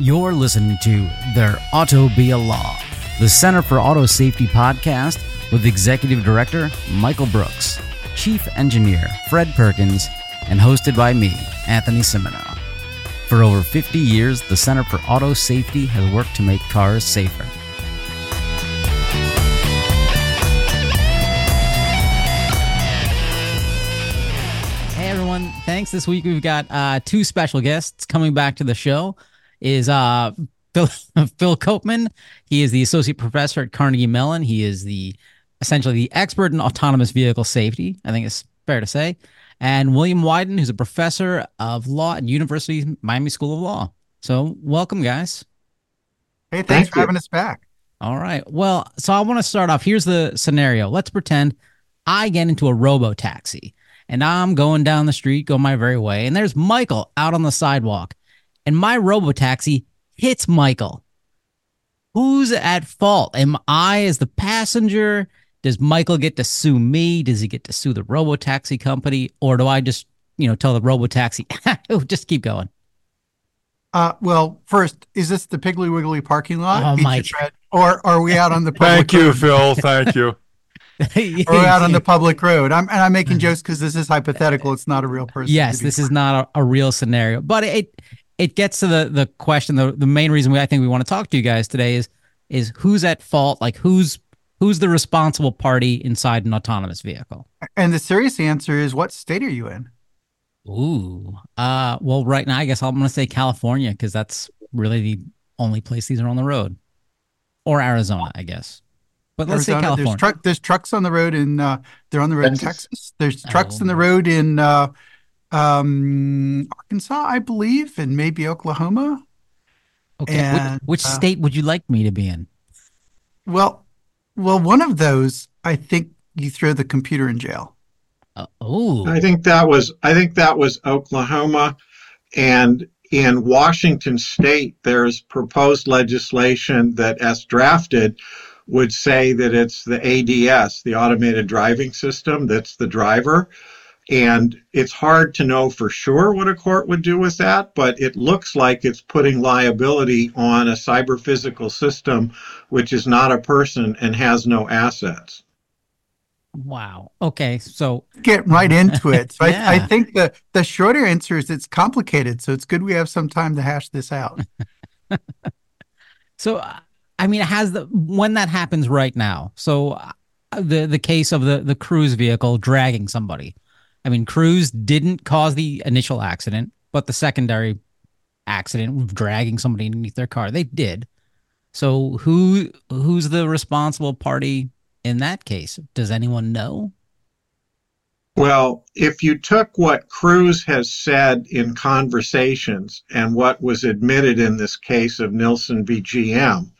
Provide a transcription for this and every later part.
You're listening to There Ought to Be a Law, the Center for Auto Safety podcast with Executive Director Michael Brooks, Chief Engineer Fred Perkins, and hosted by me, Anthony Cimino. For over 50 years, the Center for Auto Safety has worked to make cars safer. Hey everyone, thanks. This week we've got uh, two special guests coming back to the show is uh, Phil, Phil Koopman. He is the associate professor at Carnegie Mellon. He is the essentially the expert in autonomous vehicle safety. I think it's fair to say. And William Widen, who's a professor of law at University Miami School of Law. So welcome, guys. Hey, thanks Thank for you. having us back. All right. Well, so I want to start off. Here's the scenario. Let's pretend I get into a robo taxi and I'm going down the street, go my very way, and there's Michael out on the sidewalk and my robotaxi hits Michael. Who's at fault? Am I as the passenger? Does Michael get to sue me? Does he get to sue the robotaxi company? Or do I just, you know, tell the robotaxi, just keep going? Uh, well, first, is this the Piggly Wiggly parking lot? Oh, Mike. Or are we out on the public Thank you, Phil. Thank you. or out on the public road. I'm and I'm making jokes because this is hypothetical. It's not a real person. Yes, this is not a, a, real scenario, but it it gets to the the question. The the main reason we, I think we want to talk to you guys today is is who's at fault? Like who's who's the responsible party inside an autonomous vehicle? And the serious answer is, what state are you in? Ooh, uh, well, right now I guess I'm going to say California because that's really the only place these are on the road, or Arizona, I guess. But let's Arizona, say California. There's, truck, there's trucks on the road in uh, they're on the road Texas. in Texas. There's trucks oh. on the road in uh, um, Arkansas, I believe, and maybe Oklahoma. Okay, and, which, which uh, state would you like me to be in? Well, well, one of those, I think you throw the computer in jail. Uh, oh, I think that was I think that was Oklahoma, and in Washington State, there's proposed legislation that, as drafted, would say that it's the ADS, the automated driving system, that's the driver. And it's hard to know for sure what a court would do with that, but it looks like it's putting liability on a cyber physical system, which is not a person and has no assets. Wow. Okay. So get right into it. So yeah. I, I, think the, the shorter answer is it's complicated. So it's good we have some time to hash this out. so, I mean, has the when that happens right now. So uh, the the case of the the cruise vehicle dragging somebody I mean, Cruise didn't cause the initial accident, but the secondary accident of dragging somebody underneath their car, they did. So who who's the responsible party in that case? Does anyone know? Well, if you took what Cruise has said in conversations and what was admitted in this case of Nilsson v. GM,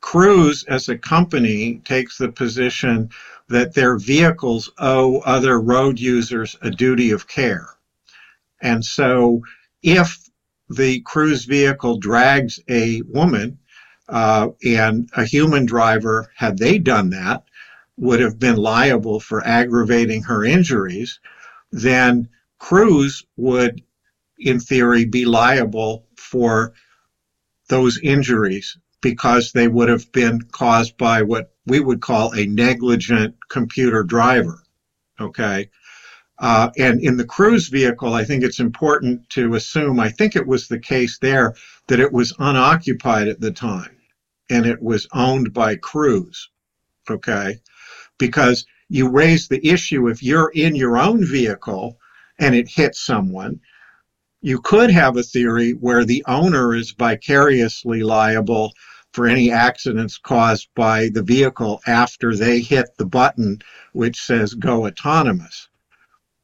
Cruise as a company takes the position that their vehicles owe other road users a duty of care. And so if the cruise vehicle drags a woman uh, and a human driver, had they done that, would have been liable for aggravating her injuries, then Cruise would, in theory, be liable for those injuries because they would have been caused by what we would call a negligent computer driver. Okay. Uh, and in the cruise vehicle, I think it's important to assume, I think it was the case there that it was unoccupied at the time and it was owned by Cruise. Okay. Because you raise the issue if you're in your own vehicle and it hits someone, you could have a theory where the owner is vicariously liable for any accidents caused by the vehicle after they hit the button which says go autonomous.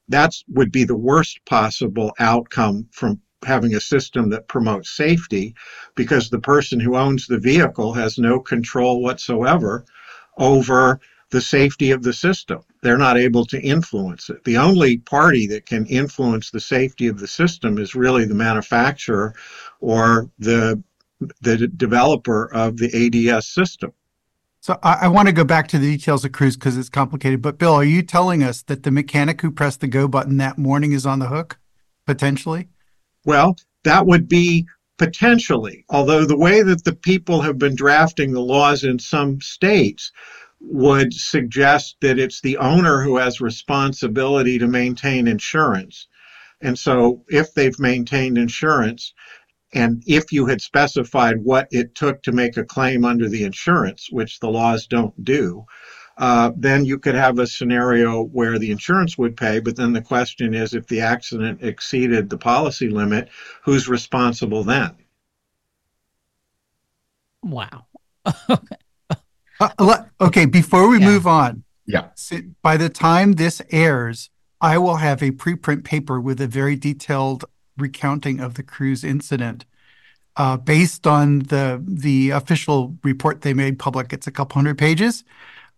That would be the worst possible outcome from having a system that promotes safety because the person who owns the vehicle has no control whatsoever over the safety of the system. They're not able to influence it. The only party that can influence the safety of the system is really the manufacturer or the the developer of the ADS system. So I, I want to go back to the details of Cruise because it's complicated. But Bill, are you telling us that the mechanic who pressed the go button that morning is on the hook, potentially? Well, that would be potentially, although the way that the people have been drafting the laws in some states would suggest that it's the owner who has responsibility to maintain insurance. And so if they've maintained insurance, and if you had specified what it took to make a claim under the insurance, which the laws don't do, uh, then you could have a scenario where the insurance would pay. But then the question is if the accident exceeded the policy limit, who's responsible then? Wow. uh, okay, before we yeah. move on, yeah. By the time this airs, I will have a preprint paper with a very detailed recounting of the cruise incident. Uh, based on the the official report they made public, it's a couple hundred pages.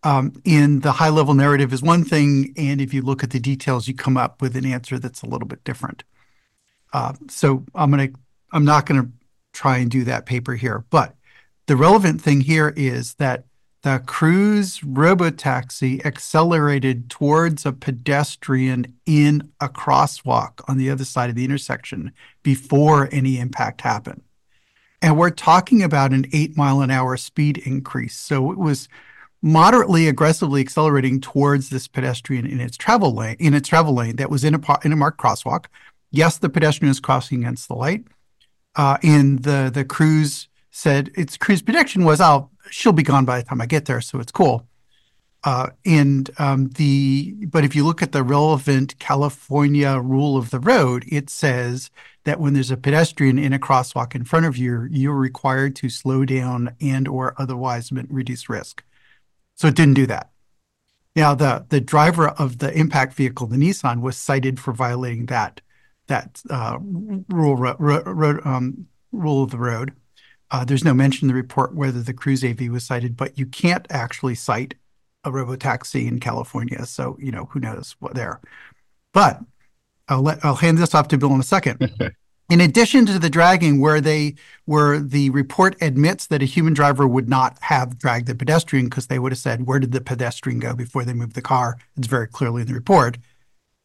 Um, in the high level narrative is one thing, and if you look at the details, you come up with an answer that's a little bit different. Uh, so I'm gonna I'm not gonna try and do that paper here, but the relevant thing here is that the cruise robotaxi accelerated towards a pedestrian in a crosswalk on the other side of the intersection before any impact happened. And we're talking about an eight mile an hour speed increase. So it was moderately aggressively accelerating towards this pedestrian in its travel lane in its travel lane that was in a in a marked crosswalk. Yes, the pedestrian is crossing against the light. Uh, in the the cruise said its cruise prediction was, "Oh, she'll be gone by the time I get there, so it's cool." Uh, and um, the but if you look at the relevant California rule of the road, it says that when there's a pedestrian in a crosswalk in front of you, you're required to slow down and or otherwise reduce risk. So it didn't do that. Now, the, the driver of the impact vehicle, the Nissan, was cited for violating that that uh, rule ro- ro- um, rule of the road. Uh, there's no mention in the report whether the Cruise AV was cited, but you can't actually cite a robotaxi in California. So you know who knows what there. But I'll let I'll hand this off to Bill in a second. in addition to the dragging where they where the report admits that a human driver would not have dragged the pedestrian because they would have said where did the pedestrian go before they moved the car it's very clearly in the report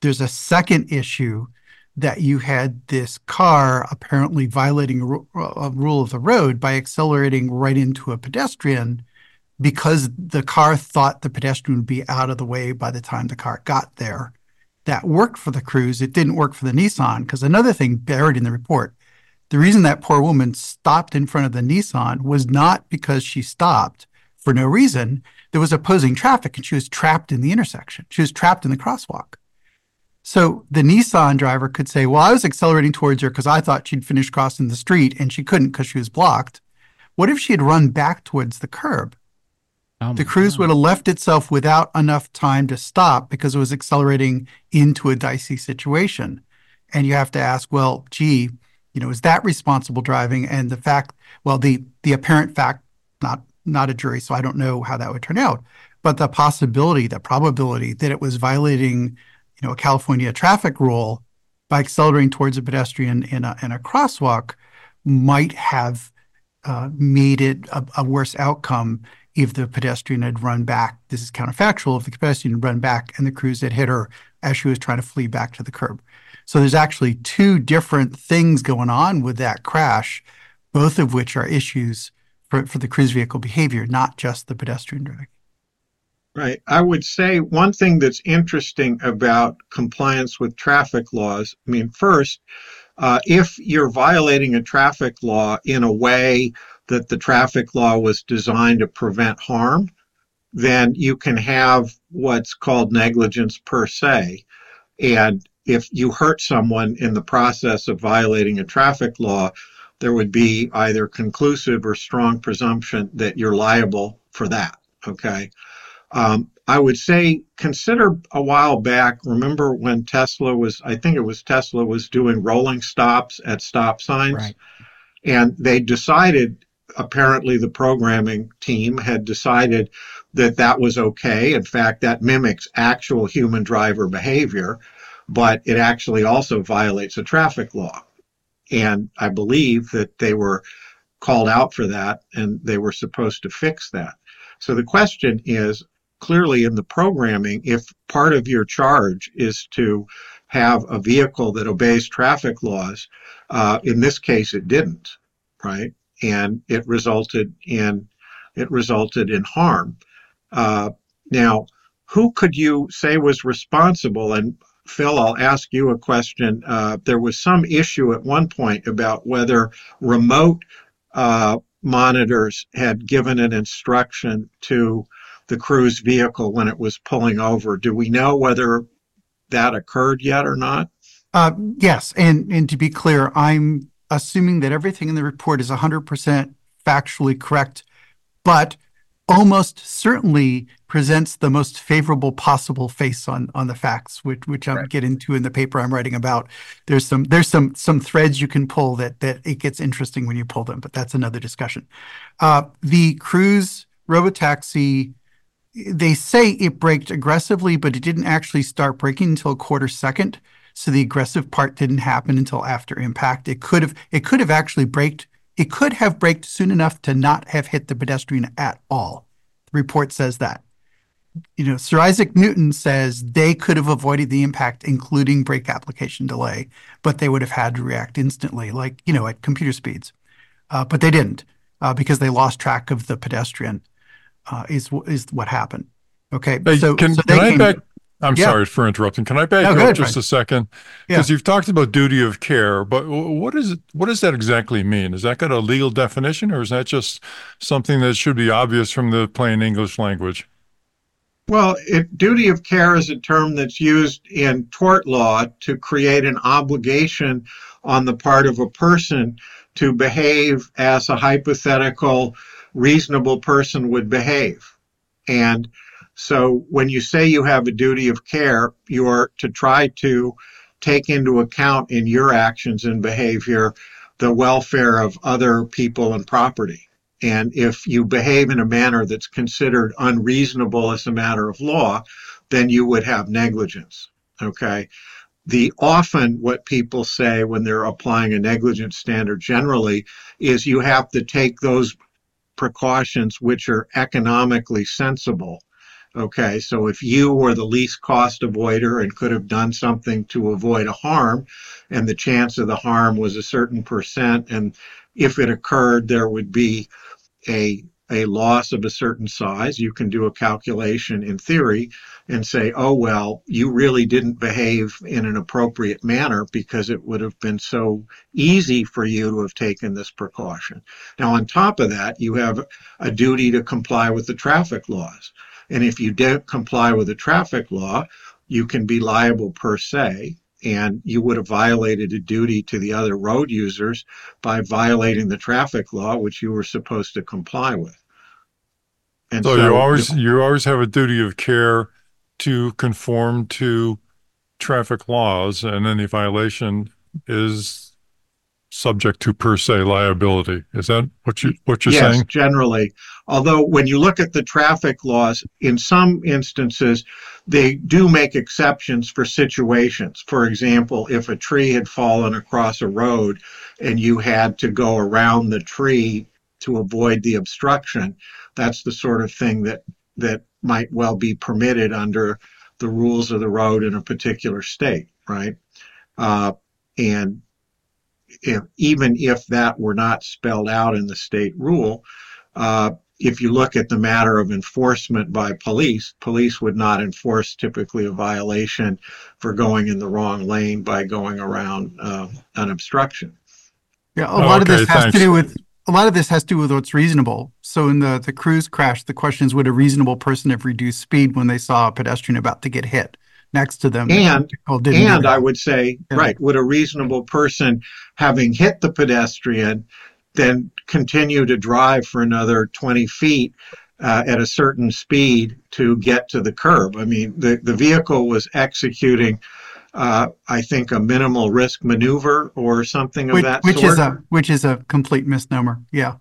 there's a second issue that you had this car apparently violating a, a uh, uh, rule of the road by accelerating right into a pedestrian because the car thought the pedestrian would be out of the way by the time the car got there that worked for the cruise. It didn't work for the Nissan because another thing buried in the report, the reason that poor woman stopped in front of the Nissan was not because she stopped for no reason. There was opposing traffic and she was trapped in the intersection. She was trapped in the crosswalk. So the Nissan driver could say, Well, I was accelerating towards her because I thought she'd finish crossing the street and she couldn't because she was blocked. What if she had run back towards the curb? Oh the cruise God. would have left itself without enough time to stop because it was accelerating into a dicey situation. And you have to ask, well, gee, you know, is that responsible driving? And the fact, well, the the apparent fact, not not a jury, so I don't know how that would turn out. But the possibility, the probability that it was violating, you know, a California traffic rule by accelerating towards a pedestrian in a in a crosswalk might have uh, made it a, a worse outcome if the pedestrian had run back. This is counterfactual. If the pedestrian had run back and the cruise had hit her as she was trying to flee back to the curb. So there's actually two different things going on with that crash, both of which are issues for, for the cruise vehicle behavior, not just the pedestrian driving. Right. I would say one thing that's interesting about compliance with traffic laws. I mean, first, uh, if you're violating a traffic law in a way that the traffic law was designed to prevent harm, then you can have what's called negligence per se. And if you hurt someone in the process of violating a traffic law, there would be either conclusive or strong presumption that you're liable for that. Okay. Um, I would say consider a while back, remember when Tesla was, I think it was Tesla was doing rolling stops at stop signs. Right. And they decided apparently the programming team had decided that that was okay. In fact, that mimics actual human driver behavior, but it actually also violates a traffic law. And I believe that they were called out for that and they were supposed to fix that. So the question is clearly in the programming, if part of your charge is to have a vehicle that obeys traffic laws, uh, in this case it didn't right? And it resulted in it resulted in harm. Uh, now, who could you say was responsible? And Phil, I'll ask you a question. Uh, there was some issue at one point about whether remote uh, monitors had given an instruction to the cruise vehicle when it was pulling over. Do we know whether that occurred yet or not? Uh, yes, and and to be clear, I'm assuming that everything in the report is 100% factually correct, but almost certainly presents the most favorable possible face on on the facts, which which I'm right. get into in the paper I'm writing about. There's some there's some some threads you can pull that that it gets interesting when you pull them, but that's another discussion. Uh, the cruise robotaxi, they say it braked aggressively, but it didn't actually start braking until a quarter second. So the aggressive part didn't happen until after impact. It could have it could have actually braked it could have braked soon enough to not have hit the pedestrian at all. The report says that. You know, Sir Isaac Newton says they could have avoided the impact, including brake application delay, but they would have had to react instantly, like, you know, at computer speeds. Uh, but they didn't uh, because they lost track of the pedestrian, uh, is, is what happened. Okay. Hey, so, can, so can I back, I'm yeah. sorry for interrupting. Can I back no, up ahead, just a second? Because yeah. you've talked about duty of care, but what is it, what does that exactly mean? Is that got a legal definition, or is that just something that should be obvious from the plain English language? Well, it, duty of care is a term that's used in tort law to create an obligation on the part of a person to behave as a hypothetical reasonable person would behave. And so when you say you have a duty of care, you're to try to take into account in your actions and behavior the welfare of other people and property. And if you behave in a manner that's considered unreasonable as a matter of law, then you would have negligence. Okay. The often what people say when they're applying a negligence standard generally is you have to take those precautions which are economically sensible. Okay, so if you were the least cost avoider and could have done something to avoid a harm, and the chance of the harm was a certain percent, and if it occurred, there would be a a loss of a certain size, you can do a calculation in theory and say, oh, well, you really didn't behave in an appropriate manner because it would have been so easy for you to have taken this precaution. Now, on top of that, you have a duty to comply with the traffic laws. And if you don't comply with the traffic law, you can be liable per se. And you would have violated a duty to the other road users by violating the traffic law, which you were supposed to comply with. And so, so you always you always have a duty of care to conform to traffic laws, and any violation is subject to per se liability. Is that what you what you're yes, saying? Yes, generally. Although when you look at the traffic laws, in some instances they do make exceptions for situations. For example, if a tree had fallen across a road and you had to go around the tree to avoid the obstruction, that's the sort of thing that that might well be permitted under the rules of the road in a particular state, right? Uh, and if, even if that were not spelled out in the state rule, uh, if you look at the matter of enforcement by police, police would not enforce typically a violation for going in the wrong lane by going around uh, an obstruction. Yeah, a lot okay, of this has thanks. to do with a lot of this has to do with what's reasonable. So in the the cruise crash, the question is would a reasonable person have reduced speed when they saw a pedestrian about to get hit? next to them. And, and I would say, yeah. right, would a reasonable person having hit the pedestrian then continue to drive for another 20 feet uh, at a certain speed to get to the curb? I mean, the, the vehicle was executing. Uh, I think a minimal risk maneuver or something of which, that which sort. is a which is a complete misnomer. Yeah.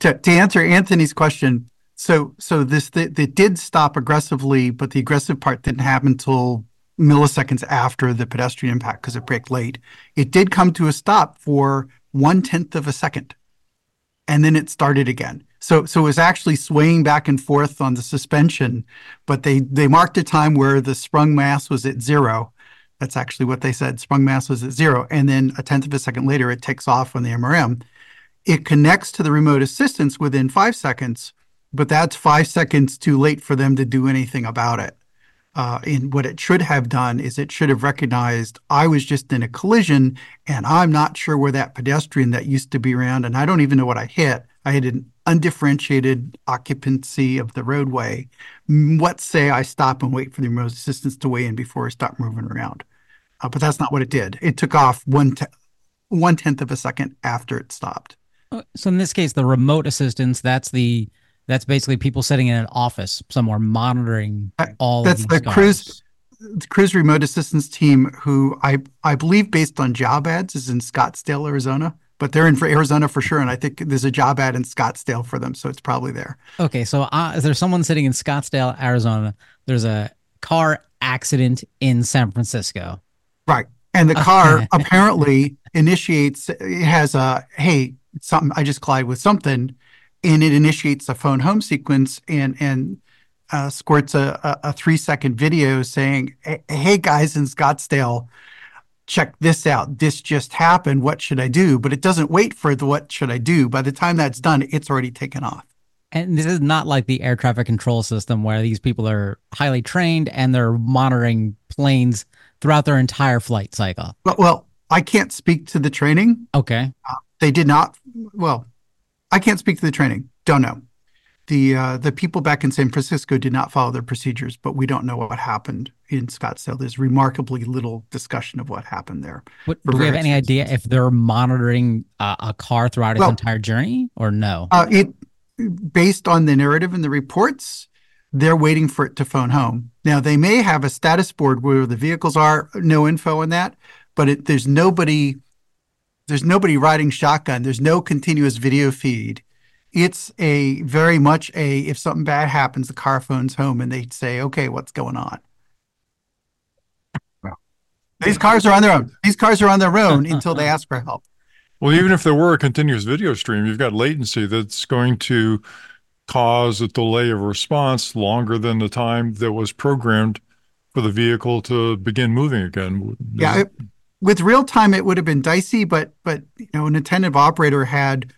To to answer Anthony's question, so so this they, they did stop aggressively, but the aggressive part didn't happen until milliseconds after the pedestrian impact because it braked late. It did come to a stop for one tenth of a second, and then it started again. So so it was actually swaying back and forth on the suspension, but they they marked a time where the sprung mass was at zero. That's actually what they said. Sprung mass was at zero, and then a tenth of a second later, it takes off on the MRM it connects to the remote assistance within five seconds, but that's five seconds too late for them to do anything about it. Uh, and what it should have done is it should have recognized I was just in a collision and I'm not sure where that pedestrian that used to be around, and I don't even know what I hit. I had an undifferentiated occupancy of the roadway. Let's say I stop and wait for the remote assistance to weigh in before I stop moving around. Uh, but that's not what it did. It took off one, te- one tenth of a second after it stopped. Oh, so in this case, the remote assistance, that's the that's basically people sitting in an office somewhere monitoring all. That's the cars. cruise the cruise remote assistance team, who I I believe based on job ads is in Scottsdale, Arizona. But they're in for Arizona for sure, and I think there's a job ad in Scottsdale for them, so it's probably there. Okay, so uh, is there someone sitting in Scottsdale, Arizona? There's a car accident in San Francisco. Right, and the car apparently initiates. It has a hey, something. I just collided with something and it initiates a phone home sequence and and uh, squirts a, a, a, three second video saying, "Hey guys in Scottsdale, check this out. This just happened. What should I do?" But it doesn't wait for the "What should I do." By the time that's done, it's already taken off. And this is not like the air traffic control system where these people are highly trained and they're monitoring planes throughout their entire flight cycle. Well, well I can't speak to the training. Okay. Uh, they did not. Well, I can't speak to the training. Don't know. The uh, the people back in San Francisco did not follow their procedures, but we don't know what happened in Scottsdale. There's remarkably little discussion of what happened there. What, do we have any reasons. idea if they're monitoring uh, a car throughout its entire journey or no? Uh, it based on the narrative and the reports, they're waiting for it to phone home. Now they may have a status board where the vehicles are, no info on that, but it, there's nobody there's nobody riding shotgun. There's no continuous video feed. It's a very much a if something bad happens, the car phones home and they say, "Okay, what's going on?" Well, these cars are on their own. These cars are on their own until they ask for help. Well, even if there were a continuous video stream, you've got latency that's going to cause a delay of response longer than the time that was programmed for the vehicle to begin moving again. Yeah, it, with real time it would have been dicey, but but you know an attentive operator had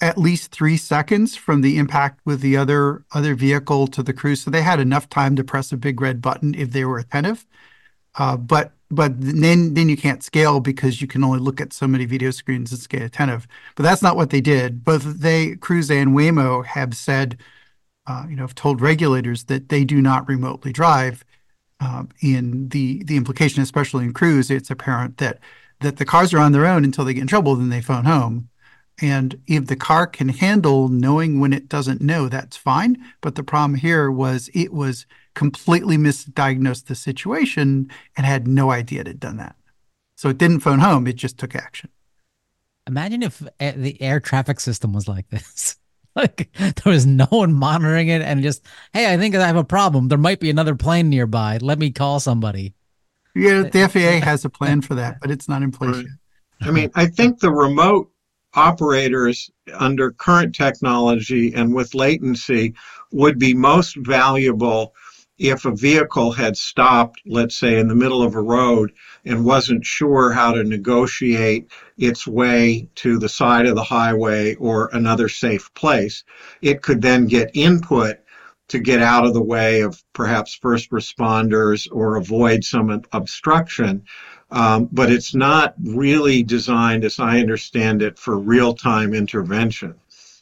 at least three seconds from the impact with the other other vehicle to the cruise, so they had enough time to press a big red button if they were attentive. Uh, but but then then you can't scale because you can only look at so many video screens and stay attentive. But that's not what they did. Both they Cruise and Waymo have said, uh, you know, have told regulators that they do not remotely drive um, in the the implication, especially in cruise, it's apparent that that the cars are on their own until they get in trouble, then they phone home. And if the car can handle knowing when it doesn't know, that's fine. But the problem here was it was completely misdiagnosed the situation and had no idea it had done that. So it didn't phone home, it just took action. Imagine if the air traffic system was like this. like there was no one monitoring it and just hey i think i have a problem there might be another plane nearby let me call somebody yeah the faa has a plan for that but it's not in place right. yet i mean i think the remote operators under current technology and with latency would be most valuable if a vehicle had stopped, let's say, in the middle of a road and wasn't sure how to negotiate its way to the side of the highway or another safe place, it could then get input to get out of the way of perhaps first responders or avoid some obstruction. Um, but it's not really designed, as I understand it, for real time intervention.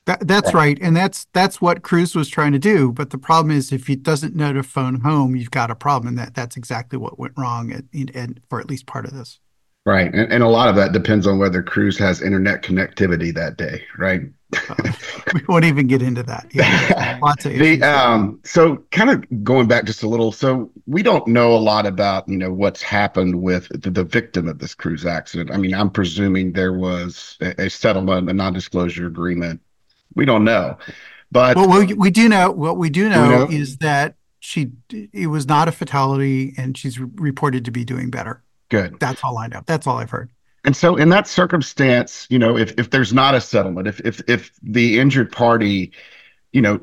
That, that's right, and that's that's what Cruise was trying to do. But the problem is, if it doesn't know to phone home, you've got a problem. And that that's exactly what went wrong, and for at least part of this. Right, and, and a lot of that depends on whether Cruise has internet connectivity that day, right? we won't even get into that. Yeah, lots of the, um, so kind of going back just a little. So we don't know a lot about you know what's happened with the, the victim of this cruise accident. I mean, I'm presuming there was a, a settlement, a non-disclosure agreement we don't know. But well, we, we do know what we do know, we know, is that she it was not a fatality and she's reported to be doing better. Good. That's all I know. That's all I've heard. And so in that circumstance, you know, if if there's not a settlement, if if if the injured party, you know,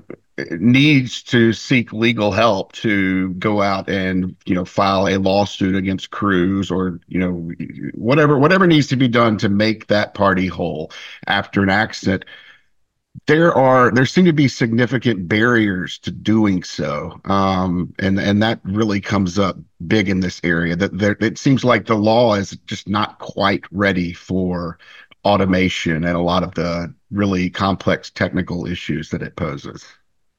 needs to seek legal help to go out and you know file a lawsuit against Cruise or you know whatever whatever needs to be done to make that party whole after an accident there are there seem to be significant barriers to doing so um, and and that really comes up big in this area that there it seems like the law is just not quite ready for automation and a lot of the really complex technical issues that it poses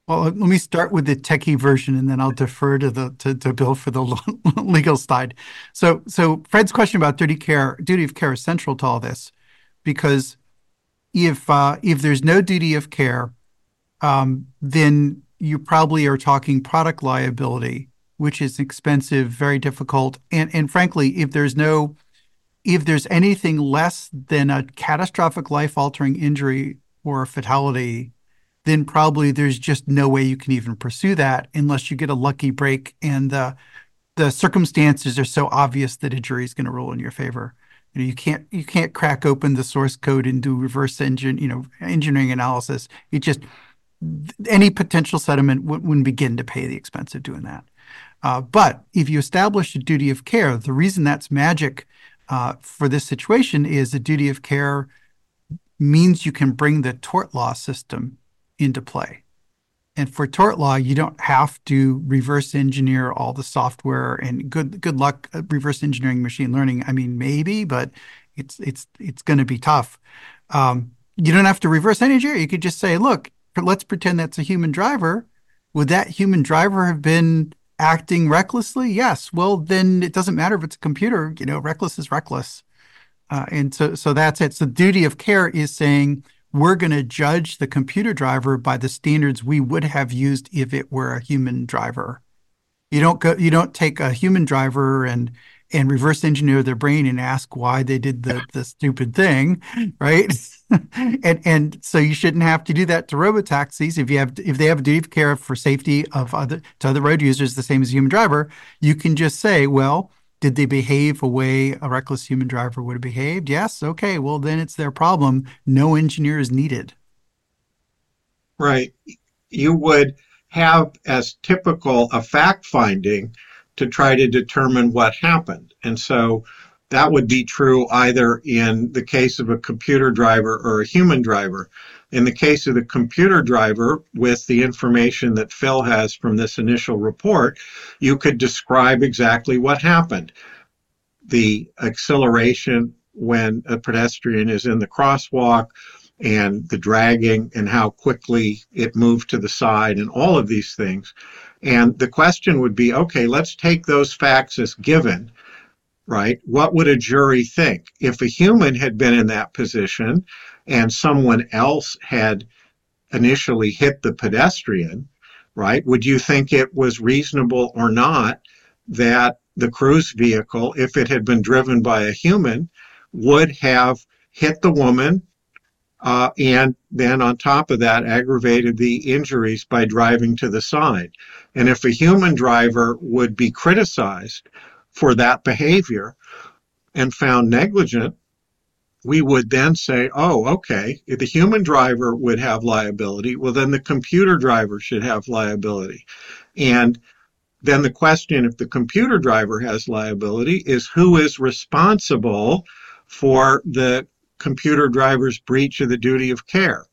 well, let me start with the techie version, and then I'll defer to the to, to Bill for the legal side. So, so Fred's question about duty care, duty of care is central to all this, because if uh, if there's no duty of care, um, then you probably are talking product liability, which is expensive, very difficult, and and frankly, if there's no if there's anything less than a catastrophic life altering injury or a fatality then probably there's just no way you can even pursue that unless you get a lucky break and the the circumstances are so obvious that a jury is going to rule in your favor. You know, you can't you can't crack open the source code and do reverse engine, you know, engineering analysis. It just any potential settlement wouldn't begin to pay the expense of doing that. Uh, but if you establish a duty of care, the reason that's magic uh, for this situation is the duty of care means you can bring the tort law system into play. And for tort law, you don't have to reverse engineer all the software and good good luck reverse engineering machine learning. I mean, maybe, but it's it's it's going to be tough. Um, you don't have to reverse engineer. You could just say, look, let's pretend that's a human driver. Would that human driver have been acting recklessly? Yes. Well, then it doesn't matter if it's a computer. You know, reckless is reckless. Uh, and so so that's it. So duty of care is saying we're going to judge the computer driver by the standards we would have used if it were a human driver. You don't go you don't take a human driver and and reverse engineer their brain and ask why they did the the stupid thing, right? and and so you shouldn't have to do that to robotaxis if you have if they have a duty of care for safety of other to other road users the same as a human driver, you can just say, well, did they behave a way a reckless human driver would have behaved? Yes. Okay. Well, then it's their problem. No engineer is needed. Right. You would have as typical a fact finding to try to determine what happened. And so that would be true either in the case of a computer driver or a human driver. In the case of the computer driver, with the information that Phil has from this initial report, you could describe exactly what happened. The acceleration when a pedestrian is in the crosswalk, and the dragging and how quickly it moved to the side and all of these things. And the question would be okay, let's take those facts as given, right? What would a jury think? If a human had been in that position and someone else had initially hit the pedestrian, right? Would you think it was reasonable or not that the cruise vehicle, if it had been driven by a human, would have hit the woman uh, and then on top of that aggravated the injuries by driving to the side? And if a human driver would be criticized for that behavior and found negligent, we would then say, oh, okay, if the human driver would have liability, well, then the computer driver should have liability. And then the question, if the computer driver has liability, is who is responsible for the computer driver's breach of the duty of care?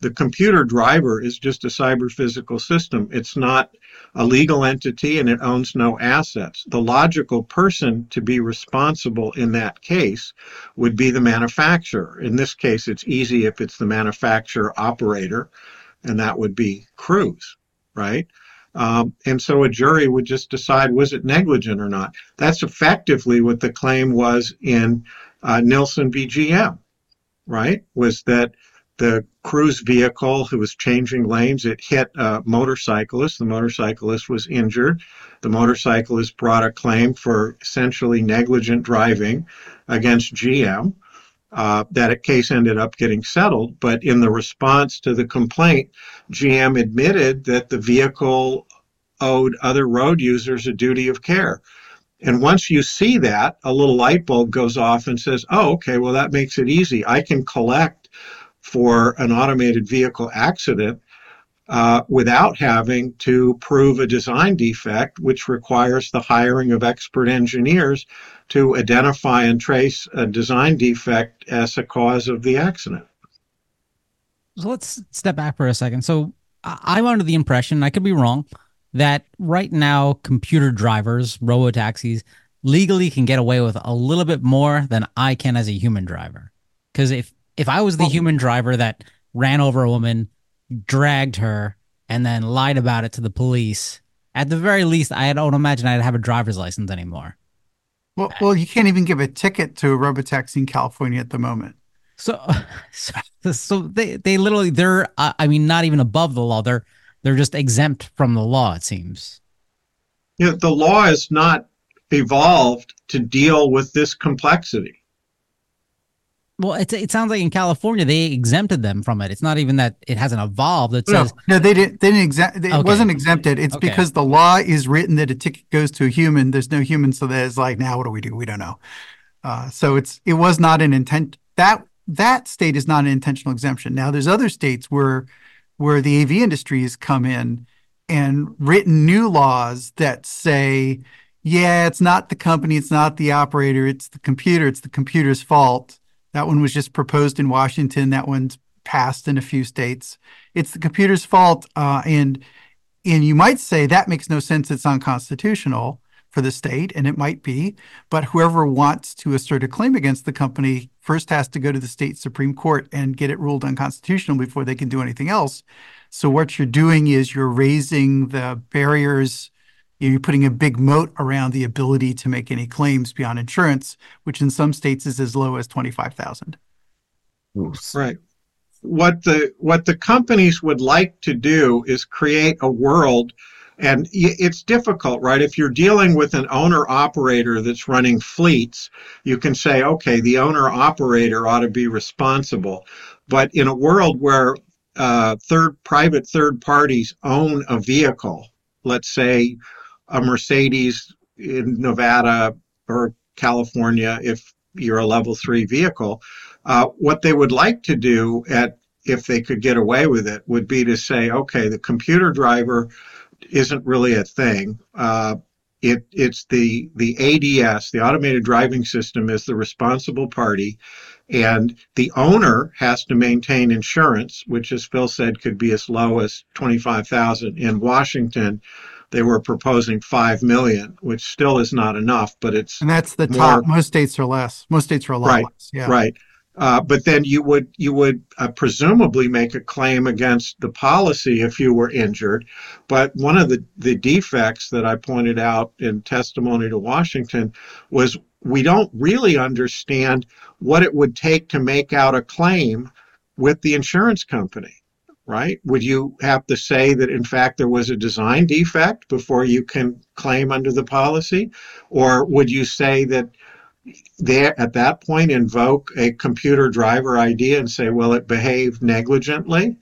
The computer driver is just a cyber physical system. It's not a legal entity and it owns no assets. The logical person to be responsible in that case would be the manufacturer. In this case, it's easy if it's the manufacturer operator, and that would be Cruise, right? Um, and so a jury would just decide was it negligent or not. That's effectively what the claim was in uh, Nilsson v. GM, right? Was that the cruise vehicle who was changing lanes. It hit a motorcyclist. The motorcyclist was injured. The motorcyclist brought a claim for essentially negligent driving against GM. Uh, that case ended up getting settled, but in the response to the complaint, GM admitted that the vehicle owed other road users a duty of care. And once you see that, a little light bulb goes off and says, oh, okay, well, that makes it easy. I can collect for an automated vehicle accident uh, without having to prove a design defect, which requires the hiring of expert engineers to identify and trace a design defect as a cause of the accident. So let's step back for a second. So I'm under the impression, I could be wrong, that right now computer drivers, robo taxis, legally can get away with a little bit more than I can as a human driver. Because if if I was the well, human driver that ran over a woman, dragged her, and then lied about it to the police, at the very least, I don't imagine I'd have a driver's license anymore. Well, well, you can't even give a ticket to a robotaxi in California at the moment. So, so, so they they literally they're uh, I mean not even above the law. They're they're just exempt from the law. It seems. Yeah, the law is not evolved to deal with this complexity. Well, it, it sounds like in California they exempted them from it. It's not even that it hasn't evolved. It says no, no they didn't. They didn't exempt. It okay. wasn't exempted. It's okay. because the law is written that a ticket goes to a human. There's no human, so there's like now what do we do? We don't know. Uh, so it's it was not an intent that that state is not an intentional exemption. Now there's other states where where the AV industry has come in and written new laws that say yeah, it's not the company, it's not the operator, it's the computer, it's the computer's fault. That one was just proposed in Washington. That one's passed in a few states. It's the computer's fault, uh, and and you might say that makes no sense. It's unconstitutional for the state, and it might be. But whoever wants to assert a claim against the company first has to go to the state supreme court and get it ruled unconstitutional before they can do anything else. So what you're doing is you're raising the barriers you're putting a big moat around the ability to make any claims beyond insurance, which in some states is as low as twenty five thousand. Right. What the what the companies would like to do is create a world, and it's difficult, right? If you're dealing with an owner operator that's running fleets, you can say, okay, the owner operator ought to be responsible. But in a world where uh, third private third parties own a vehicle, let's say a Mercedes in Nevada or California if you're a level three vehicle. Uh, what they would like to do at if they could get away with it would be to say, okay, the computer driver isn't really a thing. Uh, it, it's the the ADS, the automated driving system, is the responsible party, and the owner has to maintain insurance, which, as Phil said, could be as low as twenty five thousand in Washington they were proposing five million, which still is not enough, but it's and that's the more, top. Most states are less. Most states are a lot right, less. Yeah. Right. Uh, but then you would you would uh, presumably make a claim against the policy if you were injured. But one of the, the defects that I pointed out in testimony to Washington was we don't really understand what it would take to make out a claim with the insurance company right? Would you have to say that in fact there was a design defect before you can claim under the policy? Or would you say that there at that point invoke a computer driver idea and say, well, it behaved negligently?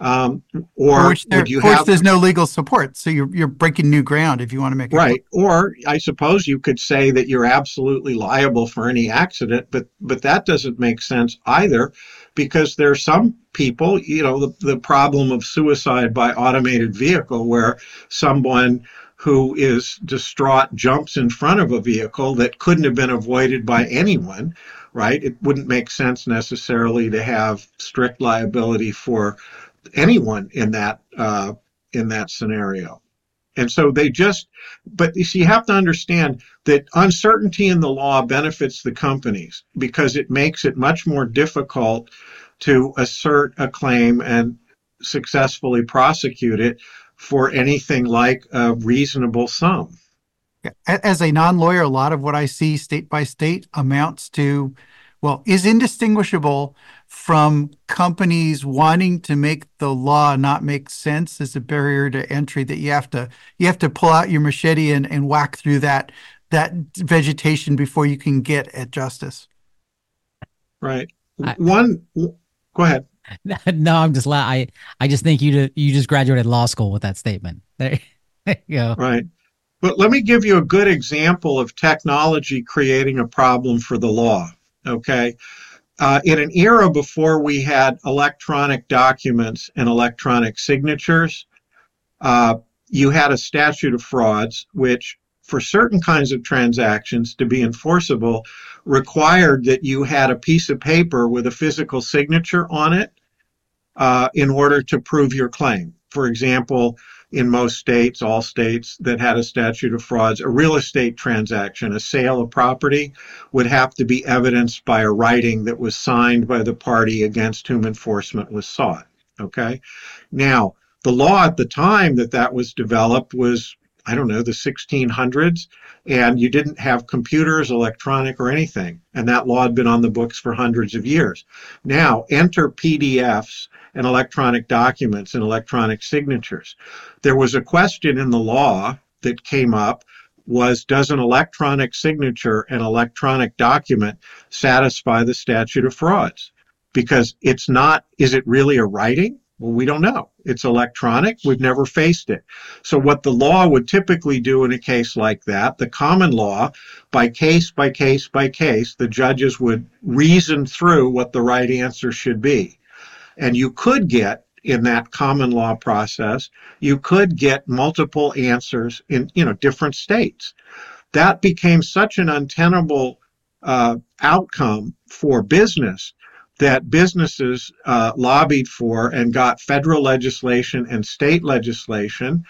Um, or which there, have, there's no legal support, so you're you're breaking new ground if you want to make it right. Or I suppose you could say that you're absolutely liable for any accident, but but that doesn't make sense either, because there are some people, you know, the, the problem of suicide by automated vehicle where someone who is distraught jumps in front of a vehicle that couldn't have been avoided by anyone, right? It wouldn't make sense necessarily to have strict liability for anyone in that uh, in that scenario. And so they just, but you see, you have to understand that uncertainty in the law benefits the companies because it makes it much more difficult to assert a claim and successfully prosecute it for anything like a reasonable sum. As a non lawyer, a lot of what I see state by state amounts to, well, is indistinguishable from companies wanting to make the law not make sense as a barrier to entry that you have to you have to pull out your machete and, and whack through that that vegetation before you can get at justice. Right. I, One Go ahead. No, I'm just la- I I just think you you just graduated law school with that statement. There, there you go. Right. But let me give you a good example of technology creating a problem for the law. Okay. Uh, in an era before we had electronic documents and electronic signatures, uh, you had a statute of frauds, which for certain kinds of transactions to be enforceable required that you had a piece of paper with a physical signature on it uh, in order to prove your claim. For example, in most states, all states that had a statute of frauds, a real estate transaction, a sale of property, would have to be evidenced by a writing that was signed by the party against whom enforcement was sought. Okay. Now, the law at the time that that was developed was I don't know, the 1600s, and you didn't have computers, electronic, or anything. And that law had been on the books for hundreds of years. Now, enter PDFs and electronic documents and electronic signatures. There was a question in the law that came up was does an electronic signature and electronic document satisfy the statute of frauds? Because it's not, is it really a writing? Well, we don't know. It's electronic. We've never faced it. So, what the law would typically do in a case like that, the common law, by case by case by case, the judges would reason through what the right answer should be. And you could get in that common law process, you could get multiple answers in you know different states. That became such an untenable uh, outcome for business that businesses uh, lobbied for and got federal legislation and state legislation.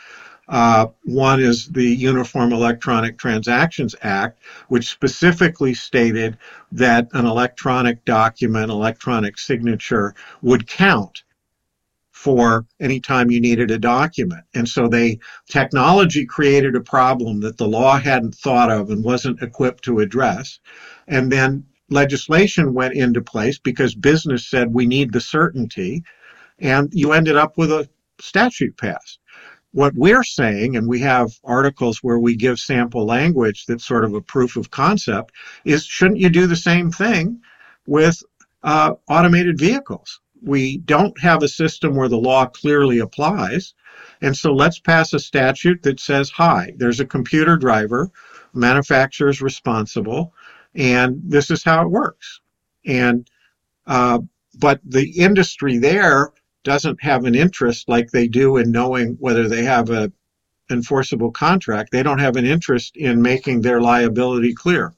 Uh, one is the Uniform Electronic Transactions Act, which specifically stated that an electronic document, electronic signature would count for any time you needed a document. And so they technology created a problem that the law hadn't thought of and wasn't equipped to address. And then legislation went into place because business said we need the certainty, and you ended up with a statute passed. What we're saying, and we have articles where we give sample language that's sort of a proof of concept, is shouldn't you do the same thing with uh, automated vehicles? We don't have a system where the law clearly applies. And so let's pass a statute that says, hi, there's a computer driver, manufacturer's responsible and this is how it works. And uh, but the industry there doesn't have an interest like they do in knowing whether they have a enforceable contract. They don't have an interest in making their liability clear.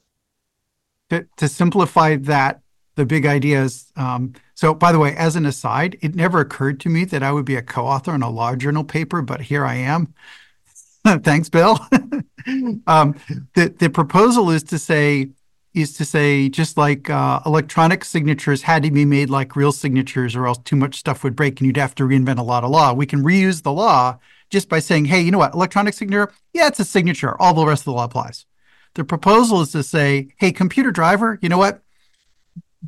To, to simplify that, the big idea is um, so, by the way, as an aside, it never occurred to me that I would be a co author on a law journal paper, but here I am. Thanks, Bill. um, the, the proposal is to say is to say just like uh, electronic signatures had to be made like real signatures or else too much stuff would break and you'd have to reinvent a lot of law. We can reuse the law just by saying hey you know what? Electronic signature? Yeah it's a signature. All the rest of the law applies. The proposal is to say hey computer driver you know what?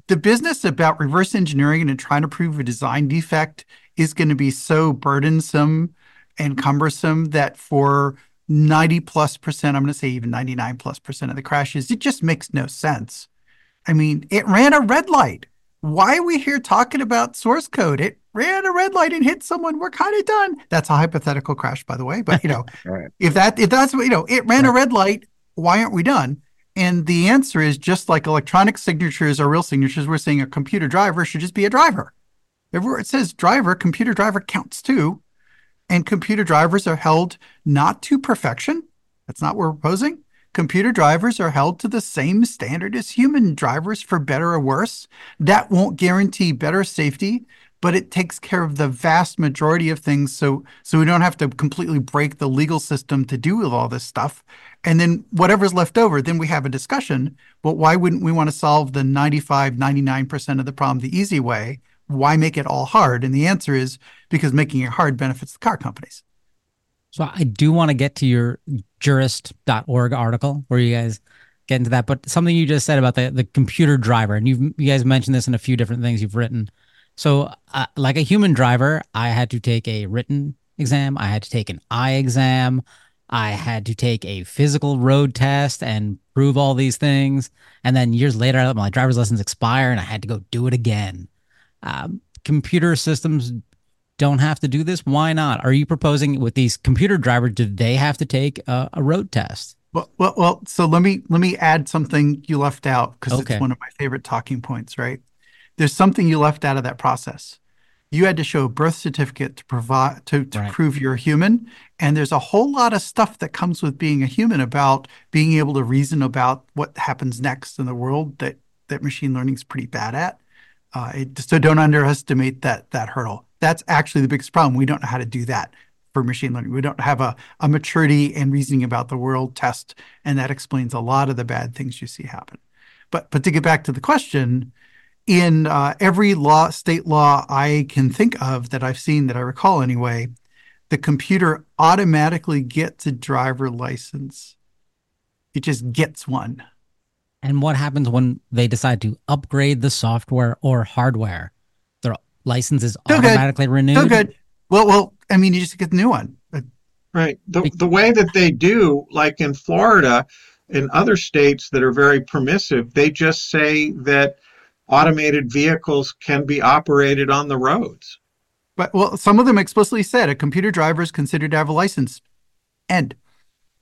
The business about reverse engineering and trying to prove a design defect is going to be so burdensome and cumbersome that for 90 plus percent, I'm going to say even 99 plus percent of the crashes, it just makes no sense. I mean, it ran a red light. Why are we here talking about source code? It ran a red light and hit someone. We're kind of done. That's a hypothetical crash, by the way. But you know, right. if that if that's what you know, it ran right. a red light. Why aren't we done? And the answer is just like electronic signatures are real signatures. We're saying a computer driver should just be a driver. Everywhere it says driver, computer driver counts too and computer drivers are held not to perfection. That's not what we're proposing. Computer drivers are held to the same standard as human drivers for better or worse. That won't guarantee better safety, but it takes care of the vast majority of things so so we don't have to completely break the legal system to do all this stuff and then whatever's left over then we have a discussion but why wouldn't we want to solve the 95 99% of the problem the easy way why make it all hard? And the answer is because making it hard benefits the car companies. So I do want to get to your jurist.org article where you guys get into that, but something you just said about the, the computer driver, and you've, you guys mentioned this in a few different things you've written. So, uh, like a human driver, I had to take a written exam, I had to take an eye exam, I had to take a physical road test and prove all these things. And then years later, my driver's license expire and I had to go do it again. Um, computer systems don't have to do this. Why not? Are you proposing with these computer drivers? Do they have to take a, a road test? Well, well, well. So let me let me add something you left out because okay. it's one of my favorite talking points. Right. there's something you left out of that process. You had to show a birth certificate to provide to, to right. prove you're human. And there's a whole lot of stuff that comes with being a human about being able to reason about what happens next in the world that that machine learning is pretty bad at. Uh, it, so don't underestimate that that hurdle. That's actually the biggest problem. We don't know how to do that for machine learning. We don't have a, a maturity and reasoning about the world test, and that explains a lot of the bad things you see happen. But but to get back to the question, in uh, every law, state law I can think of that I've seen that I recall anyway, the computer automatically gets a driver license. It just gets one. And what happens when they decide to upgrade the software or hardware? Their license is Still automatically good. renewed. Still good. Well, well, I mean, you just get the new one. Right. The the way that they do, like in Florida, in other states that are very permissive, they just say that automated vehicles can be operated on the roads. But well, some of them explicitly said a computer driver is considered to have a license. End.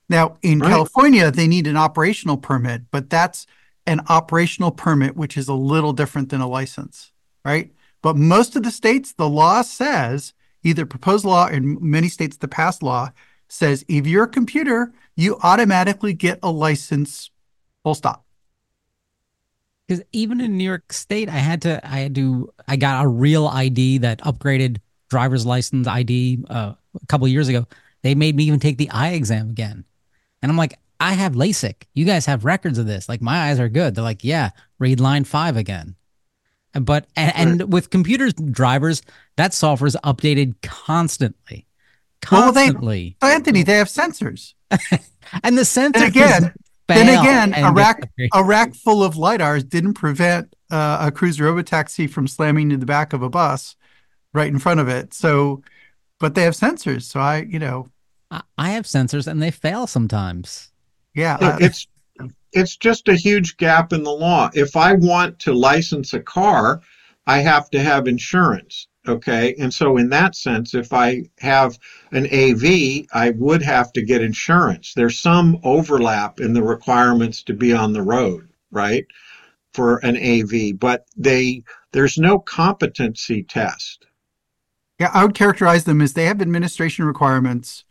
Now, in right. California, they need an operational permit, but that's an operational permit, which is a little different than a license, right? But most of the states, the law says, either proposed law in many states, the past law says, if you're a computer, you automatically get a license, full stop. Because even in New York State, I had to, I had to, I got a real ID that upgraded driver's license ID uh, a couple years ago. They made me even take the eye exam again. And I'm like, I have LASIK. You guys have records of this. Like my eyes are good. They're like, yeah, read line five again. But and, and with computers drivers, that software is updated constantly. Constantly. Well, they, Anthony, they have sensors. and the sensors. And again, then again, a rack a rack full of lidars didn't prevent uh, a cruise robotaxi from slamming into the back of a bus right in front of it. So, but they have sensors. So I, you know, I have sensors and they fail sometimes. Yeah. Uh, it's it's just a huge gap in the law. If I want to license a car, I have to have insurance. Okay. And so, in that sense, if I have an AV, I would have to get insurance. There's some overlap in the requirements to be on the road, right? For an AV, but they there's no competency test. Yeah, I would characterize them as they have administration requirements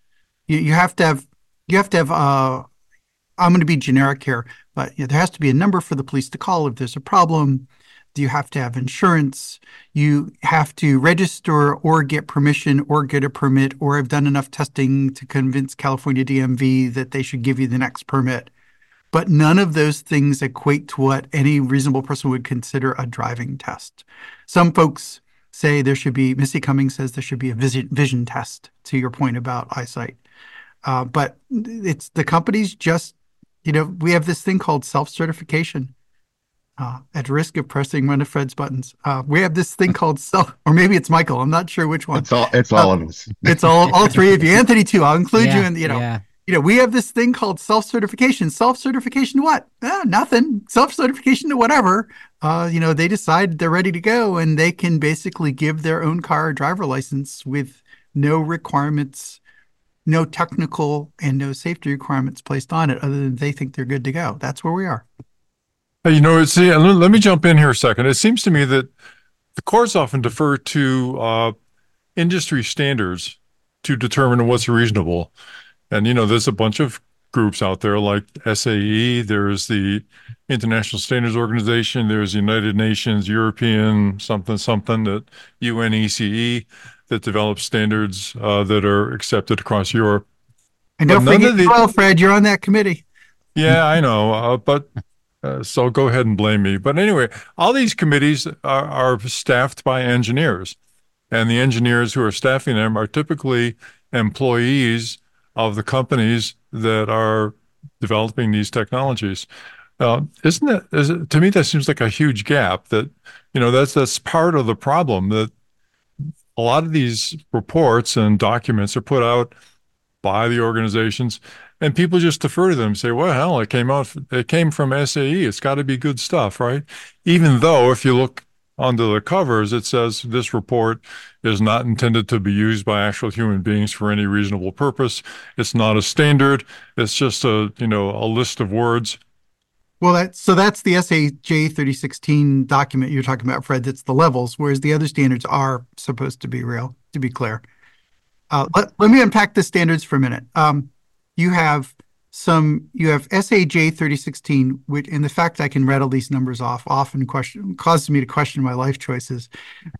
you, you have to have you have to have uh, I'm going to be generic here, but you know, there has to be a number for the police to call if there's a problem. Do you have to have insurance. You have to register or get permission or get a permit or have done enough testing to convince California DMV that they should give you the next permit. But none of those things equate to what any reasonable person would consider a driving test. Some folks say there should be, Missy Cummings says there should be a vision, test, to your point about eyesight. Uh, but it's the companies just, you know, we have this thing called self certification. Uh, at risk of pressing one of Fred's buttons, uh, we have this thing called self, or maybe it's Michael. I'm not sure which one. It's all. It's all of us. it's all. All three of you. Anthony too. I'll include yeah, you in. You know. Yeah. You know, we have this thing called self certification. Self certification to what? Eh, nothing. Self certification to whatever. Uh, you know, they decide they're ready to go, and they can basically give their own car a driver license with no requirements no technical and no safety requirements placed on it other than they think they're good to go. That's where we are. You know, see, let me jump in here a second. It seems to me that the courts often defer to uh, industry standards to determine what's reasonable. And, you know, there's a bunch of groups out there like SAE, there's the International Standards Organization, there's United Nations, European something, something, that UNECE that develops standards uh, that are accepted across Europe. And don't forget, the, well, Fred, you're on that committee. Yeah, I know, uh, but uh, so go ahead and blame me. But anyway, all these committees are, are staffed by engineers, and the engineers who are staffing them are typically employees of the companies that are developing these technologies. Uh, isn't that is it, to me that seems like a huge gap that you know that's that's part of the problem that a lot of these reports and documents are put out by the organizations and people just defer to them say well hell it came out it came from sae it's got to be good stuff right? Even though if you look under the covers it says this report is not intended to be used by actual human beings for any reasonable purpose. It's not a standard. It's just a you know a list of words Well, that so that's the SAE J3016 document you're talking about, Fred. That's the levels, whereas the other standards are supposed to be real. To be clear, uh, let let me unpack the standards for a minute. Um, you have some you have SAE J3016, which and the fact I can rattle these numbers off often question causes me to question my life choices.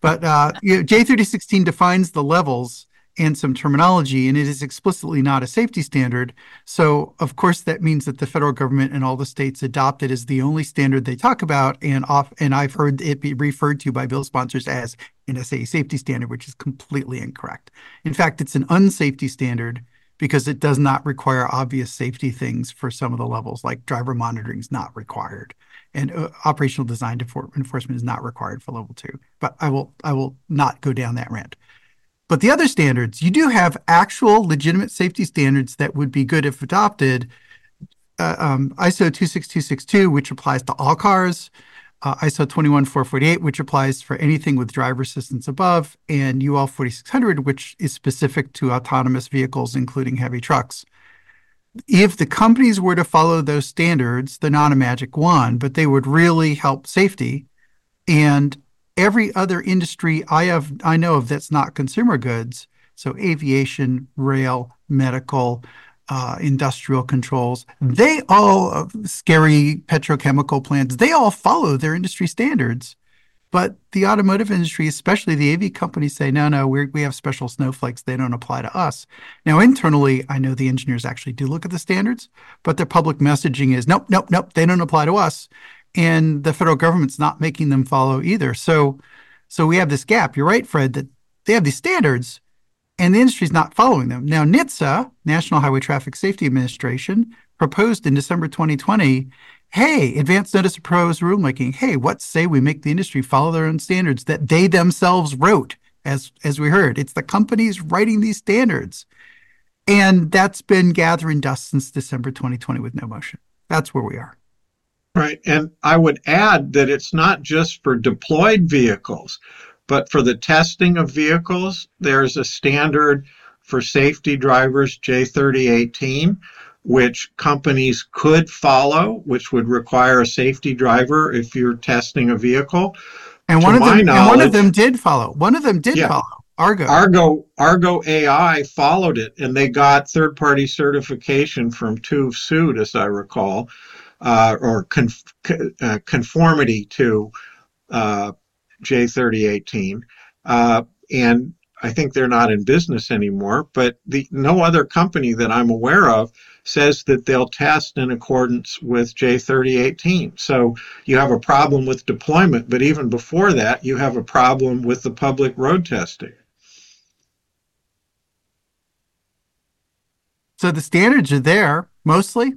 But uh, you know, J3016 defines the levels and some terminology, and it is explicitly not a safety standard. So, of course, that means that the federal government and all the states adopt it as the only standard they talk about. And off, and I've heard it be referred to by bill sponsors as an SAE safety standard, which is completely incorrect. In fact, it's an unsafety standard because it does not require obvious safety things for some of the levels, like driver monitoring is not required, and uh, operational design enforcement is not required for level two. But I will I will not go down that rant. But the other standards, you do have actual legitimate safety standards that would be good if adopted. Uh, um, ISO 26262, which applies to all cars, uh, ISO 21448, which applies for anything with driver assistance above, and UL 4600, which is specific to autonomous vehicles, including heavy trucks. If the companies were to follow those standards, they're not a magic wand, but they would really help safety. And every other industry I have I know of that's not consumer goods, so aviation, rail, medical, uh, industrial controls, they all, uh, scary petrochemical plants, they all follow their industry standards. But the automotive industry, especially the AV companies, say, no, no, we we have special snowflakes. They don't apply to us. Now, internally, I know the engineers actually do look at the standards, but their public messaging is, nope, nope, nope, they don't apply to us. And the federal government's not making them follow either. So, so we have this gap. You're right, Fred, that they have these standards, and the industry is not following them. Now, NHTSA, National Highway Traffic Safety Administration, proposed in December 2020 hey, advance notice of proposed rulemaking. Hey, what say we make the industry follow their own standards that they themselves wrote, as, as we heard? It's the companies writing these standards. And that's been gathering dust since December 2020 with no motion. That's where we are. Right. And I would add that it's not just for deployed vehicles. But for the testing of vehicles, there's a standard for safety drivers J3018, which companies could follow, which would require a safety driver if you're testing a vehicle. And one of them, and one of them did follow. One of them did yeah, follow. Argo. Argo Argo AI followed it, and they got third-party certification from TÜV Süd, as I recall, uh, or uh, conformity to uh, J3018. Uh, and I think they're not in business anymore, but the, no other company that I'm aware of says that they'll test in accordance with J3018. So you have a problem with deployment, but even before that, you have a problem with the public road testing. So the standards are there mostly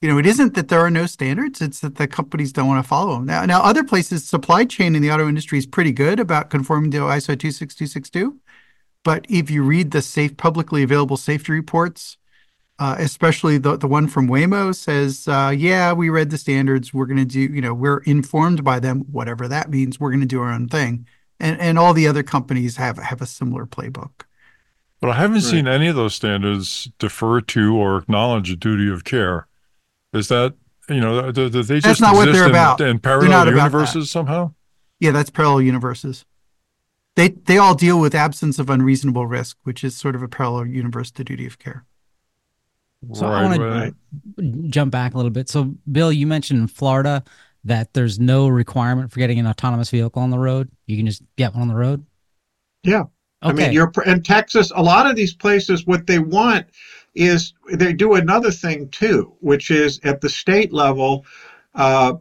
you know, it isn't that there are no standards; it's that the companies don't want to follow them. Now, now other places, supply chain in the auto industry is pretty good about conforming to ISO 26262. But if you read the safe, publicly available safety reports, uh, especially the the one from Waymo says, uh, "Yeah, we read the standards. We're going to do, you know, we're informed by them, whatever that means. We're going to do our own thing." And and all the other companies have have a similar playbook. But I haven't right. seen any of those standards defer to or acknowledge a duty of care. Is that you know do, do they just that's not what they're in, about in parallel universes somehow? Yeah, that's parallel universes. They they all deal with absence of unreasonable risk, which is sort of a parallel universe to duty of care. So right, I want right. to jump back a little bit. So Bill, you mentioned in Florida that there's no requirement for getting an autonomous vehicle on the road. You can just get one on the road. Yeah. Okay. I mean, you're in Texas. A lot of these places, what they want is they do another thing too, which is at the state level, uh,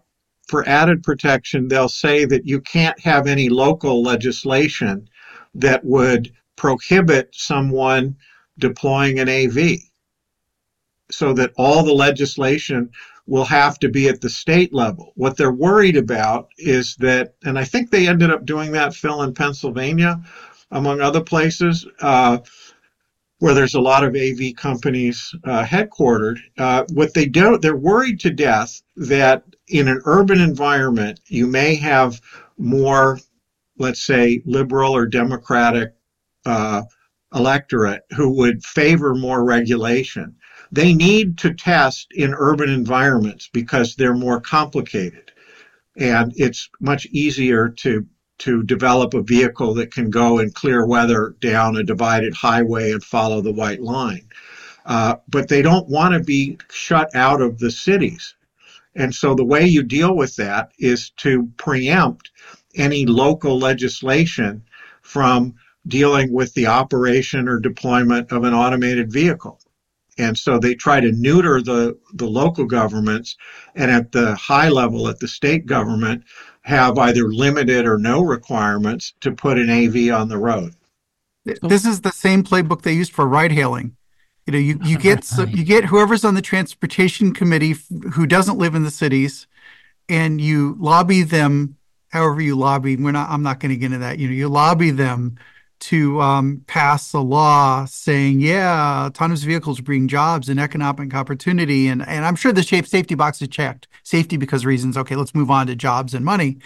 for added protection, they'll say that you can't have any local legislation that would prohibit someone deploying an AV. So that all the legislation will have to be at the state level. What they're worried about is that, and I think they ended up doing that, Phil, in Pennsylvania, among other places. Uh, where there's a lot of AV companies uh, headquartered, uh, what they don't, they're worried to death that in an urban environment, you may have more, let's say, liberal or democratic uh, electorate who would favor more regulation. They need to test in urban environments because they're more complicated. And it's much easier to to develop a vehicle that can go in clear weather down a divided highway and follow the white line. Uh, but they don't want to be shut out of the cities. And so the way you deal with that is to preempt any local legislation from dealing with the operation or deployment of an automated vehicle. And so they try to neuter the, the local governments and at the high level, at the state government, have either limited or no requirements to put an AV on the road. This is the same playbook they used for ride hailing. You know, you, you get so, you get whoever's on the transportation committee who doesn't live in the cities, and you lobby them. However, you lobby. We're not. I'm not going to get into that. You know, you lobby them to um, pass a law saying, yeah, autonomous vehicles bring jobs and economic opportunity. And, and I'm sure the shape safety box is checked. Safety because reasons. Okay, let's move on to jobs and money.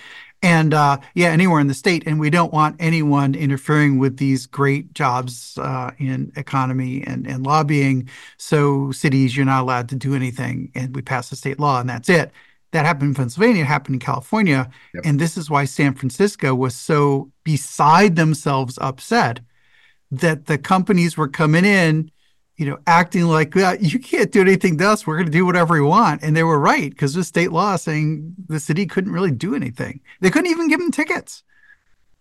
And uh, yeah, anywhere in the state. And we don't want anyone interfering with these great jobs uh, in economy and, and lobbying. So cities, you're not allowed to do anything. And we pass a state law and that's it. That happened in Pennsylvania, it happened in California. Yep. And this is why San Francisco was so beside themselves upset that the companies were coming in, you know, acting like, well, you can't do anything to us. We're going to do whatever we want. And they were right because the state law saying the city couldn't really do anything. They couldn't even give them tickets.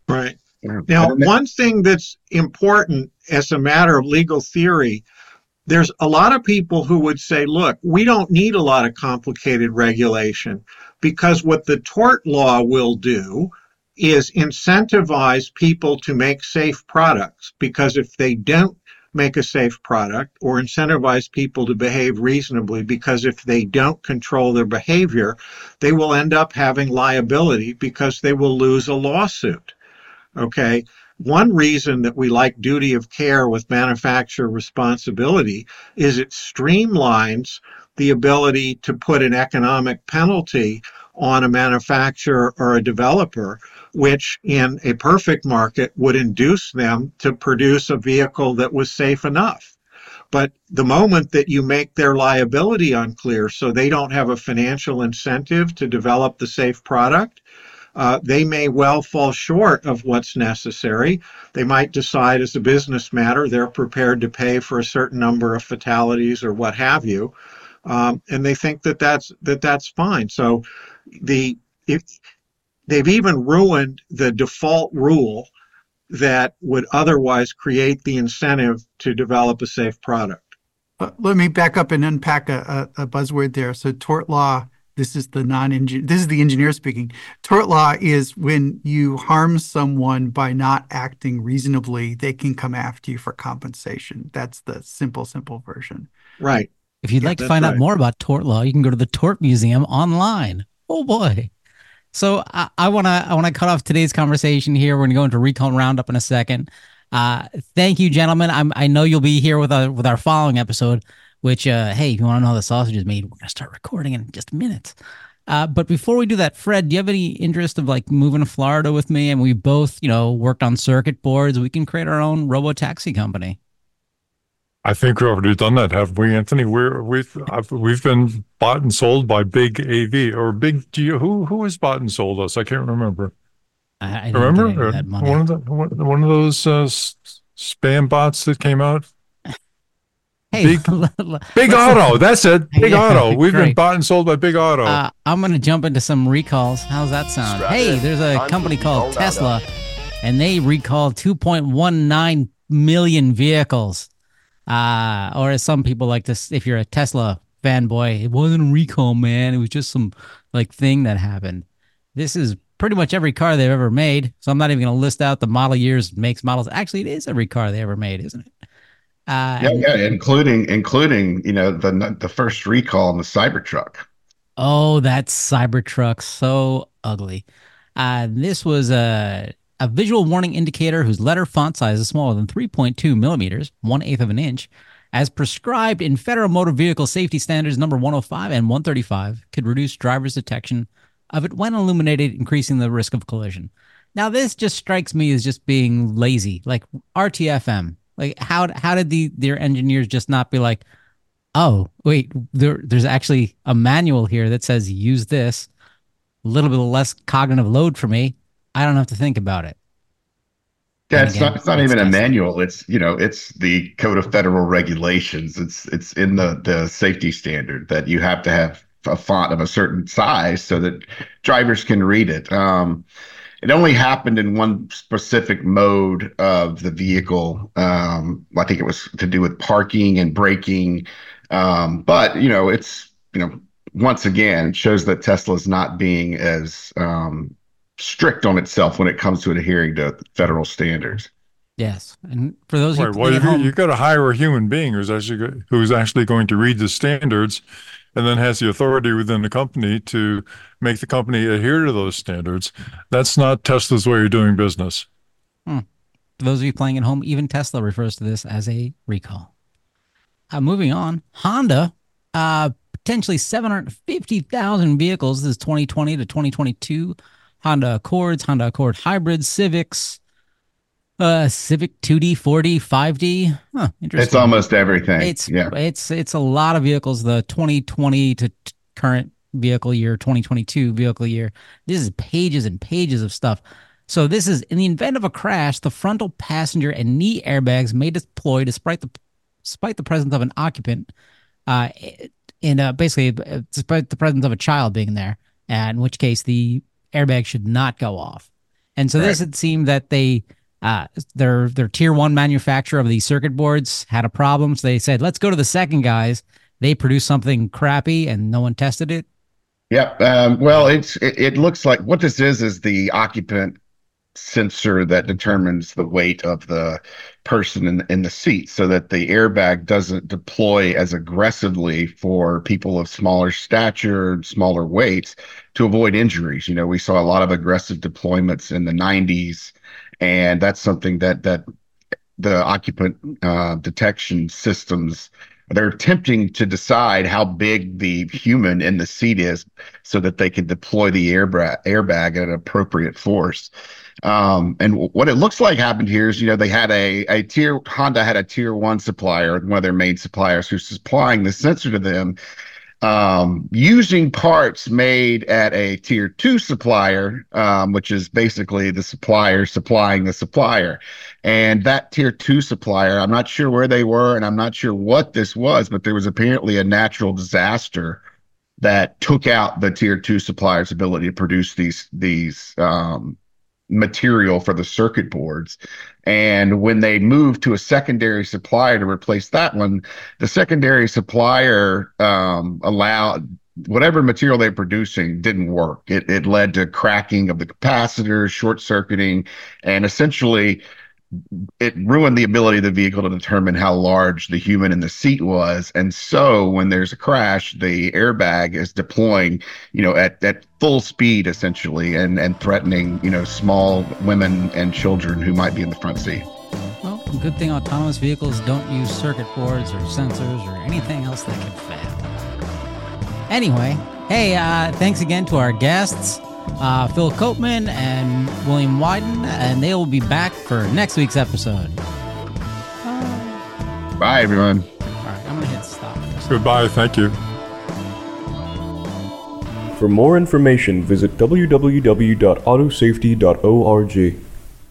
Right. Now, one thing that's important as a matter of legal theory there's a lot of people who would say, look, we don't need a lot of complicated regulation because what the tort law will do is incentivize people to make safe products because if they don't make a safe product or incentivize people to behave reasonably because if they don't control their behavior, they will end up having liability because they will lose a lawsuit. Okay. One reason that we like duty of care with manufacturer responsibility is it streamlines the ability to put an economic penalty on a manufacturer or a developer, which in a perfect market would induce them to produce a vehicle that was safe enough. But the moment that you make their liability unclear so they don't have a financial incentive to develop the safe product, uh, they may well fall short of what's necessary. They might decide, as a business matter, they're prepared to pay for a certain number of fatalities or what have you, um, and they think that that's that that's fine. So, the if they've even ruined the default rule that would otherwise create the incentive to develop a safe product. Uh, let me back up and unpack a, a, a buzzword there. So, tort law this is the non-engineer. This is the engineer speaking. Tort law is when you harm someone by not acting reasonably, they can come after you for compensation. That's the simple, simple version. Right. If you'd yeah, like to find right. out more about tort law, you can go to the Tort Museum online. Oh boy. So I want to I want to cut off today's conversation here. We're going to go into recall roundup in a second. Uh, thank you, gentlemen. I'm, I know you'll be here with our with our following episode which, uh, hey, if you want to know how the sausage is made, we're going to start recording in just a minute. Uh, but before we do that, Fred, do you have any interest of like moving to Florida with me? And we both, you know, worked on circuit boards. We can create our own robo taxi company. I think we've already done that, haven't we, Anthony? We're we've I've, we've been bought and sold by Big AV or Big. Do you, who who has bought and sold us? I can't remember. I, I remember one of the one of those uh, spam bots that came out. Hey, big, big auto. That's it. Big yeah, auto. We've great. been bought and sold by Big Auto. Uh, I'm going to jump into some recalls. How's that sound? Strap hey, in. there's a I'm company called Tesla, and they recalled 2.19 million vehicles. Uh, or as some people like to, if you're a Tesla fanboy, it wasn't a recall, man. It was just some like thing that happened. This is pretty much every car they've ever made. So I'm not even going to list out the model years, makes, models. Actually, it is every car they ever made, isn't it? Uh, yeah, yeah, including including you know the the first recall on the Cybertruck. Oh, that Cybertruck, so ugly. Uh, this was a a visual warning indicator whose letter font size is smaller than 3.2 millimeters, one eighth of an inch, as prescribed in Federal Motor Vehicle Safety Standards number 105 and 135, could reduce driver's detection of it when illuminated, increasing the risk of collision. Now, this just strikes me as just being lazy, like RTFM. Like how how did the their engineers just not be like, Oh, wait, there, there's actually a manual here that says use this. A little bit less cognitive load for me. I don't have to think about it. Yeah, it's not it's not even a manual. It's you know, it's the Code of Federal Regulations. It's it's in the the safety standard that you have to have a font of a certain size so that drivers can read it. Um, it only happened in one specific mode of the vehicle. Um, I think it was to do with parking and braking. Um, but you know, it's you know, once again, it shows that Tesla is not being as um, strict on itself when it comes to adhering to federal standards. Yes, and for those well, you, home, you got to hire a human being who's actually who's actually going to read the standards, and then has the authority within the company to make the company adhere to those standards. That's not Tesla's way of doing business. Hmm. For those of you playing at home, even Tesla refers to this as a recall. Uh, moving on, Honda, uh, potentially 750,000 vehicles. This is 2020 to 2022. Honda Accords, Honda Accord Hybrids, Civics, uh, Civic 2D, 4D, 5D. Huh, interesting. It's almost everything. It's yeah. It's it's a lot of vehicles. The 2020 to t- current vehicle year, 2022 vehicle year. This is pages and pages of stuff. So this is in the event of a crash, the frontal passenger and knee airbags may deploy despite the despite the presence of an occupant. Uh, in uh, basically uh, despite the presence of a child being there, in which case the airbag should not go off. And so right. this it seemed that they uh, their their tier one manufacturer of these circuit boards had a problem. So they said, let's go to the second guys. They produced something crappy and no one tested it. Yep. Um, well, it's it, it, looks like what this is is the occupant sensor that determines the weight of the person in, in the seat so that the airbag doesn't deploy as aggressively for people of smaller stature, smaller weights to avoid injuries. You know, we saw a lot of aggressive deployments in the 90s, and that's something that that the occupant uh, detection systems they're attempting to decide how big the human in the seat is so that they can deploy the airbag, airbag at an appropriate force. Um, and w- what it looks like happened here is, you know, they had a, a tier, Honda had a tier one supplier, one of their main suppliers who's supplying the sensor to them, um, using parts made at a tier two supplier, um, which is basically the supplier supplying the supplier. And that tier two supplier, I'm not sure where they were and I'm not sure what this was, but there was apparently a natural disaster that took out the tier two supplier's ability to produce these, these, um, material for the circuit boards. And when they moved to a secondary supplier to replace that one, the secondary supplier um, allowed whatever material they're producing didn't work. It, it led to cracking of the capacitors, short circuiting, and essentially it ruined the ability of the vehicle to determine how large the human in the seat was. And so when there's a crash, the airbag is deploying, you know, at, at full speed essentially and, and threatening, you know, small women and children who might be in the front seat. Well, good thing autonomous vehicles don't use circuit boards or sensors or anything else that can fail. Anyway, hey, uh, thanks again to our guests uh, Phil Koopman and William Widen, and they will be back for next week's episode. Bye, everyone. All right, I'm going to hit stop. Goodbye. Thank you. For more information, visit www.autosafety.org.